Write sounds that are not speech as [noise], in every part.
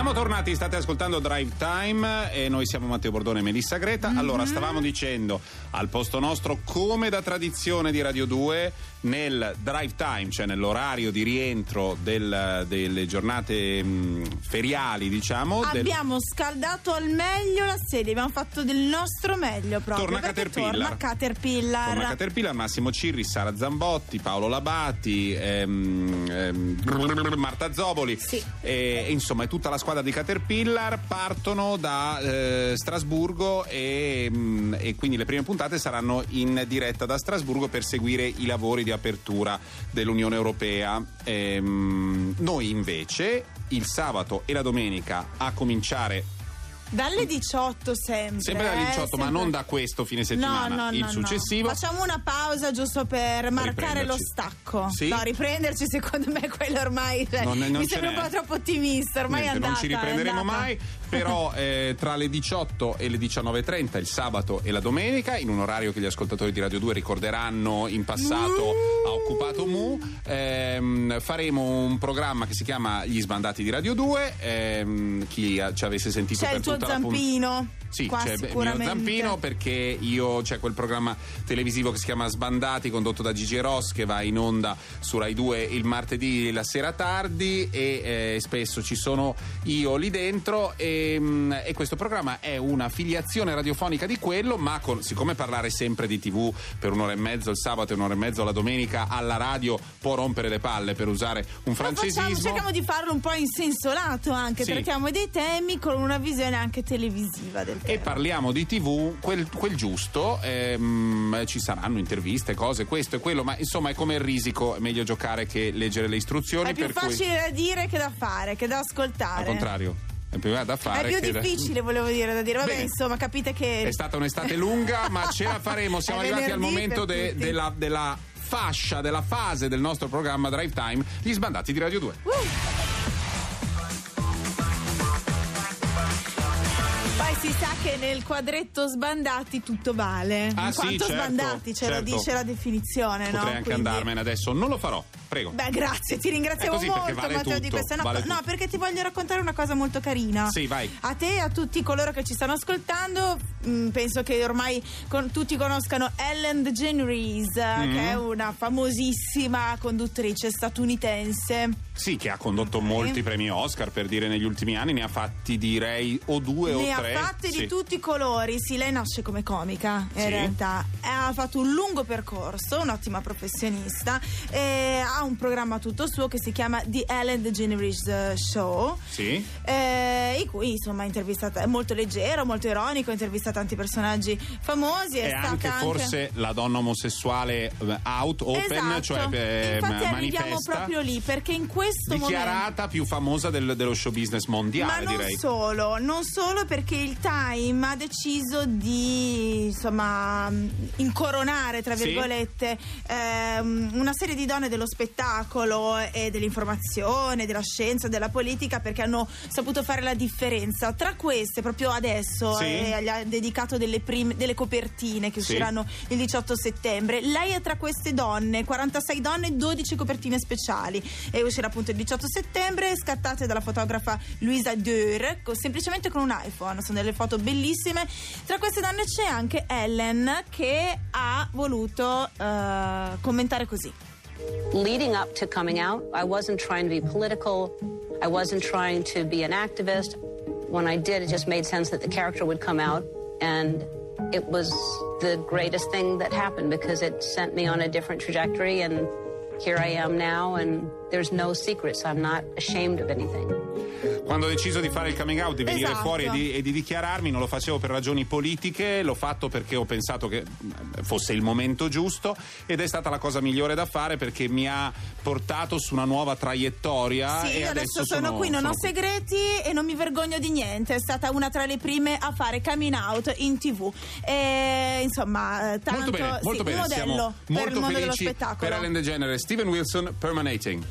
Siamo tornati, state ascoltando Drive Time e noi siamo Matteo Bordone e Melissa Greta. Mm-hmm. Allora, stavamo dicendo al posto nostro, come da tradizione di Radio 2, nel drive time, cioè nell'orario di rientro del, delle giornate mh, feriali, diciamo. Abbiamo del... scaldato al meglio la serie, abbiamo fatto del nostro meglio proprio. Torna Caterpillar. Torna Caterpillar. Torna Caterpillar, Massimo Cirri, Sara Zambotti, Paolo Labati, ehm, ehm, Marta Zoboli. Sì. E, insomma, è tutta la squadra di Caterpillar partono da eh, Strasburgo e, mh, e quindi le prime puntate saranno in diretta da Strasburgo per seguire i lavori di apertura dell'Unione Europea. Ehm, noi invece il sabato e la domenica a cominciare dalle 18 sempre. Sempre dalle 18, eh, sempre. ma non da questo fine settimana. No, no, il no, successivo. Facciamo una pausa giusto per marcare lo stacco. Sì? No, riprenderci secondo me quello ormai. Cioè, non, non mi sembra un po' troppo ottimista. Ormai Niente, è andata, Non ci riprenderemo mai. Però [laughs] eh, tra le 18 e le 19.30 il sabato e la domenica, in un orario che gli ascoltatori di Radio 2 ricorderanno in passato uh. ha occupato Mu, ehm, faremo un programma che si chiama Gli sbandati di Radio 2. Ehm, chi ci avesse sentito C'è per tutta la. Zampino. Sì, Qua c'è il mio Zampino perché io c'è quel programma televisivo che si chiama Sbandati condotto da Gigi Ross che va in onda su Rai 2 il martedì la sera tardi e eh, spesso ci sono io lì dentro e, mh, mm, e, questo programma è una filiazione radiofonica di quello ma con, siccome parlare sempre di tv per un'ora e mezzo il sabato e un'ora e mezzo la domenica alla radio può rompere le palle per usare un francesismo. Facciamo, cerchiamo di farlo un po' in senso lato anche, sì. trattiamo dei temi con una visione anche televisiva del e parliamo di tv quel, quel giusto ehm, ci saranno interviste cose questo e quello ma insomma è come il risico è meglio giocare che leggere le istruzioni è più facile cui... da dire che da fare che da ascoltare al contrario è più da fare. È più difficile, da... volevo dire, da dire. Vabbè, Bene. insomma, capite che. È stata un'estate [laughs] lunga, ma ce la faremo. Siamo arrivati al momento de, della, della, fascia, della fase del nostro programma Drive Time, gli sbandati di Radio 2. Uh. Si sa che nel quadretto sbandati tutto vale. Ah, In quanto sì, certo, sbandati ce certo. lo dice la definizione, Potrei no? anche Quindi... andarmene adesso, non lo farò. Prego. Beh, grazie, ti ringraziamo molto, vale Matteo, tutto, di questa no, vale no, perché ti voglio raccontare una cosa molto carina. Sì, vai. A te e a tutti coloro che ci stanno ascoltando, mh, mm, penso che ormai con, tutti conoscano Ellen DeGeneres, mm-hmm. che è una famosissima conduttrice statunitense. Sì, che ha condotto okay. molti premi Oscar, per dire negli ultimi anni, ne ha fatti direi o due ne o tre. Ne ha fatti sì. di tutti i colori. Sì, lei nasce come comica, in sì. realtà. Ha fatto un lungo percorso, un'ottima professionista, ha un programma tutto suo che si chiama The Ellen DeGeneres Show. Sì. Eh, in cui insomma intervistata, è molto leggero, molto ironico, intervista tanti personaggi famosi. È, è anche, anche forse la donna omosessuale eh, out, open, esatto. cioè eh, Infatti manifesta. arriviamo proprio lì perché in questo dichiarata momento... più famosa del, dello show business mondiale, Ma non direi. solo, non solo perché il Time ha deciso di insomma incoronare tra virgolette sì. ehm, una serie di donne dello spettacolo e dell'informazione, della scienza, della politica perché hanno saputo fare la differenza. Tra queste, proprio adesso, sì. eh, gli ha dedicato delle, prime, delle copertine che usciranno sì. il 18 settembre. Lei è tra queste donne, 46 donne, 12 copertine speciali. E uscirà appunto il 18 settembre, scattate dalla fotografa Luisa Deur, semplicemente con un iPhone. Sono delle foto bellissime. Tra queste donne c'è anche Ellen che ha voluto uh, commentare così. leading up to coming out, I wasn't trying to be political. I wasn't trying to be an activist. When I did, it just made sense that the character would come out. And it was the greatest thing that happened because it sent me on a different trajectory. And here I am now, and there's no secrets. I'm not ashamed of anything. Quando ho deciso di fare il coming out, di venire esatto. fuori e di, e di, dichiararmi, non lo facevo per ragioni politiche, l'ho fatto perché ho pensato che fosse il momento giusto ed è stata la cosa migliore da fare perché mi ha portato su una nuova traiettoria. Sì, io adesso, adesso sono, sono, qui, non sono ho segreti e non mi vergogno di niente. È stata una tra le prime a fare coming out in tv. E, insomma, tanto molto bene, molto sì, bene. modello Siamo per molto il mondo dello spettacolo. per Ellen DeGeneres, Steven Wilson, Permanating.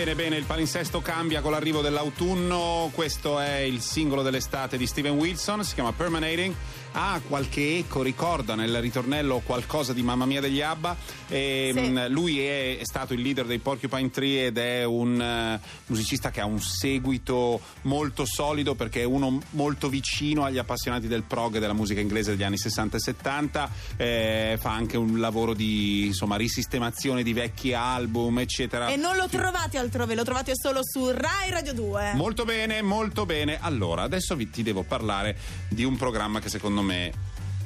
Bene, bene, il palinsesto cambia con l'arrivo dell'autunno. Questo è il singolo dell'estate di Steven Wilson, si chiama Permanating. Ha qualche eco, ricorda nel ritornello qualcosa di Mamma mia degli Abba. E, Sì. mh, lui è, è stato il leader dei Porcupine Tree ed è un eh, musicista che ha un seguito molto solido perché è uno molto vicino agli appassionati del prog e della musica inglese degli anni 60 e 70. Eh, fa anche un lavoro di insomma, risistemazione di vecchi album, eccetera. E non lo trovate altrove, lo trovate solo su Rai Radio 2. Molto bene, molto bene. Allora, adesso vi, ti devo parlare di un programma che secondo me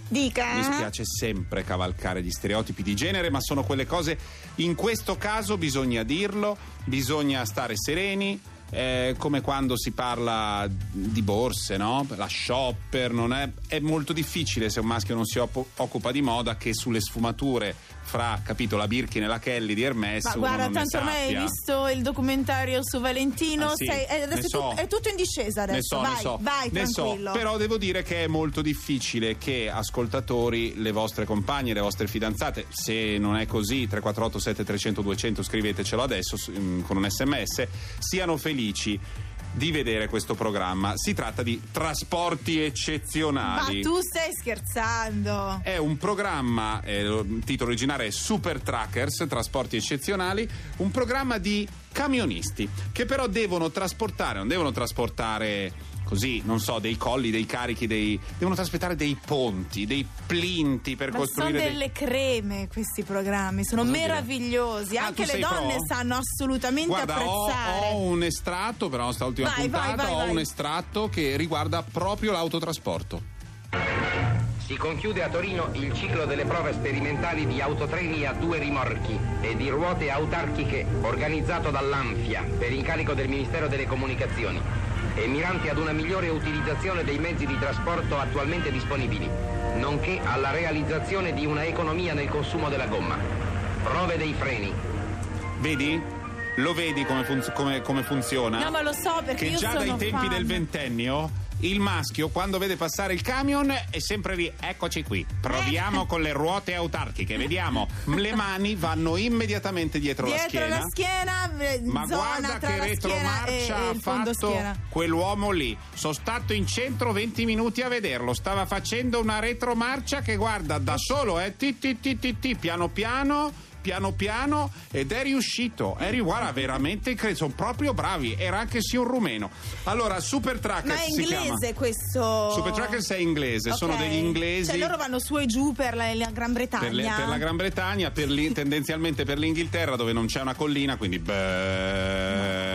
Dica. mi spiace sempre cavalcare gli stereotipi di genere, ma sono quelle cose. In questo caso bisogna dirlo, bisogna stare sereni. eh, come quando si parla di borse, no? La shopper, non è, è molto difficile se un maschio non si oppo- occupa di moda che sulle sfumature fra, capito, la Birkin e la Kelly di Hermes Ma guarda, tanto ormai hai visto il documentario su Valentino, Ah, sì, sei- eh, adesso è, so. tut- è tutto in discesa adesso. So, vai, so, vai, ne tranquillo. però devo dire che è molto difficile che ascoltatori, le vostre compagne, le vostre fidanzate, se non è così, 348 7300 200 scrivetecelo adesso mm, con un sms, siano felici di vedere questo programma. Si tratta di trasporti Ma eccezionali. tu stai scherzando. È un programma, eh, il titolo originale è Super Trackers, trasporti eccezionali, un programma di camionisti che però devono trasportare, non devono trasportare così, non so, dei colli, dei carichi, dei, devono trasportare dei ponti, dei plinti per Ma sono costruire dei- delle creme questi programmi, sono Cosa meravigliosi. Ah, Anche le donne pro? sanno assolutamente Guarda, ho, apprezzare. ho un estratto, però sta ultima Vai, vai, puntata, vai, ho vai. un estratto che riguarda proprio l'autotrasporto. Si conchiude a Torino il ciclo delle prove sperimentali di autotreni a due rimorchi e di ruote autarchiche organizzato dall'Anfia per incarico del Ministero delle Comunicazioni e miranti ad una migliore utilizzazione dei mezzi di trasporto attualmente disponibili, nonché alla realizzazione di una economia nel consumo della gomma. Prove dei freni, Vedi? Lo vedi come, funz- come- come funziona? No, ma lo so perché che io già dai tempi fan. del ventennio il maschio quando vede passare il camion è sempre lì eccoci qui proviamo Eh. con le ruote autarchiche vediamo le mani vanno immediatamente dietro, Dietro la schiena la schiena, eh, ma guarda che retromarcia ha fatto schiena. quell'uomo lì. Sono stato in centro 20 minuti a vederlo. Stava facendo una retromarcia che guarda da solo, eh, ti, ti, ti, ti, ti, piano piano. Piano piano ed è riuscito, è ri- guarda veramente incredibile, sono proprio bravi, era anche sì un rumeno. Allora, Super Trackers Ma è inglese questo? Super Trackers è inglese, sono Ok. degli inglesi. Cioè loro vanno su e giù per la, la Gran Bretagna. Per, le- per la Gran Bretagna, per l'I- [laughs] tendenzialmente per l'Inghilterra dove non c'è una collina, quindi beh,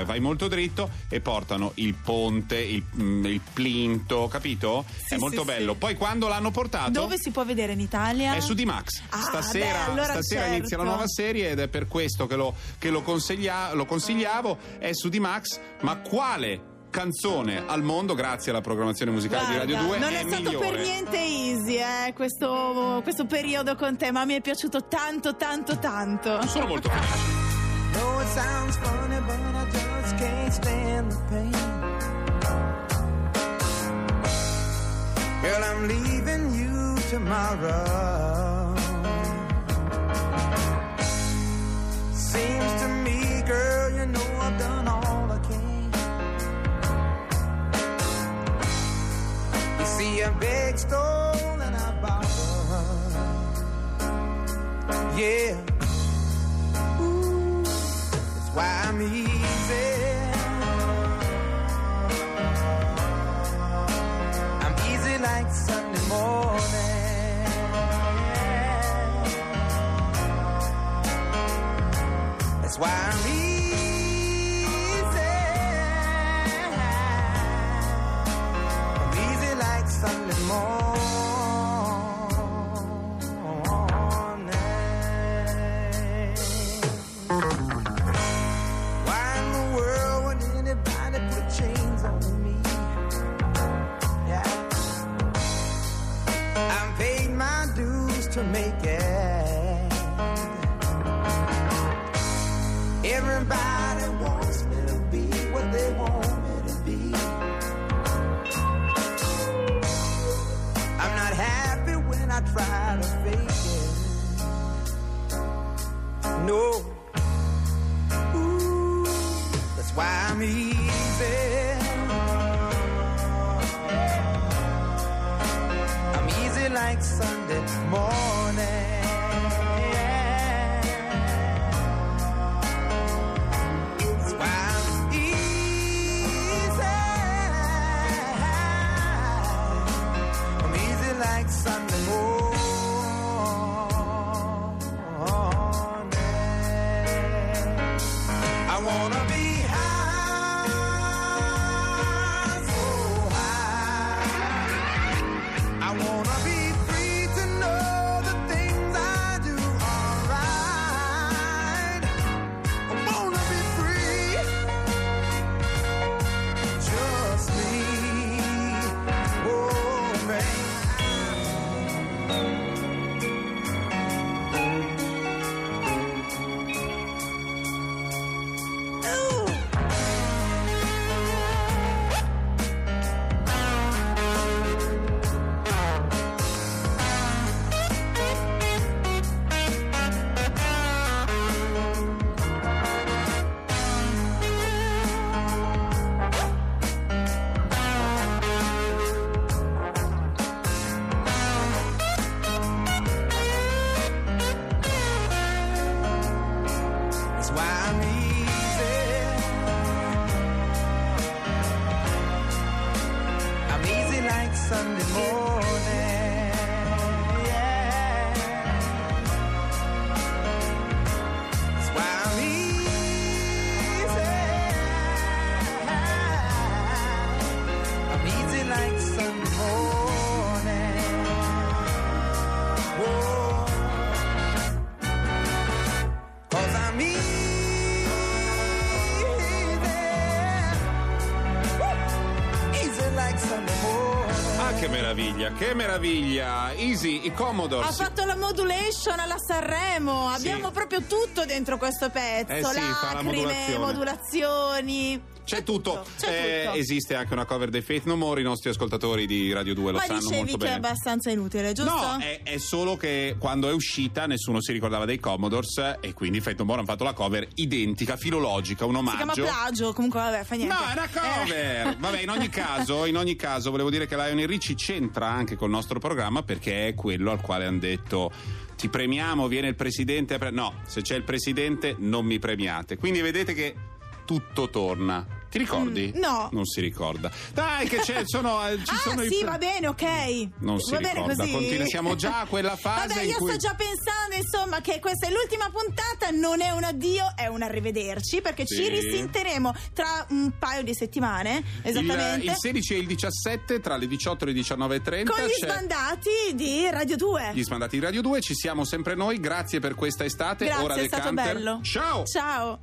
vai molto dritto e portano il ponte, il, mm, il plinto, capito? Sì, è molto sì, bello. sì. Poi quando l'hanno portato Dove si può vedere in Italia? è su D-Max. Ah, stasera beh, allora stasera certo. inizia la nuova serie ed è per questo che lo, che lo consiglia- lo consigliavo. È su D-Max, ma quale canzone al mondo, grazie alla programmazione musicale Guarda, di Radio 2, non è, stato migliore? per niente easy eh, questo, questo periodo con te, ma mi è piaciuto tanto, tanto, tanto. Sono molto felice. can't stand the pain. Well, I'm leaving you tomorrow. why I. everybody meraviglia, che meraviglia! Easy, i Ha Commodores. fatto la modulation alla Sanremo, abbiamo proprio tutto dentro questo pezzo, Eh sì, lacrime, modulazioni. C'è tutto. c'è Eh, tutto. esiste anche una cover dei Faith No More, i nostri ascoltatori di Radio 2 lo Ma sanno dicevi molto che è bene. abbastanza inutile, giusto? No, è, è solo che quando è uscita nessuno si ricordava dei Commodores e quindi Faith No More hanno fatto la cover identica, filologica, un si chiama omaggio. plagio, comunque vabbè, fa niente. No, è una cover! Eh. Vabbè, in ogni caso, in ogni caso, volevo dire che Lionel Ricci c'entra anche col nostro programma perché è quello al quale hanno detto ti premiamo, viene il presidente. a pre-". No, se c'è il presidente non mi premiate. Quindi vedete che tutto torna. Ti ricordi? Mm, no. Non si ricorda. Dai, che c'è, sono, eh, ci [laughs] ah, sono i sì, pre- va bene, ok. Non si va bene ricorda, così. continua- siamo già a quella [laughs] fase Vabbè, io cui- sto già pensando, insomma, che questa è l'ultima puntata, non è un addio, è un arrivederci, perché Sì. ci risentiremo tra un paio di settimane, esattamente. Il, il 16 e il 17 tra le 18 e le 19.30 con gli c'è sbandati di Radio 2. gli sbandati di Radio 2 ci siamo sempre noi grazie per questa estate Grazie, ora è stato Canter. bello. ciao Ciao.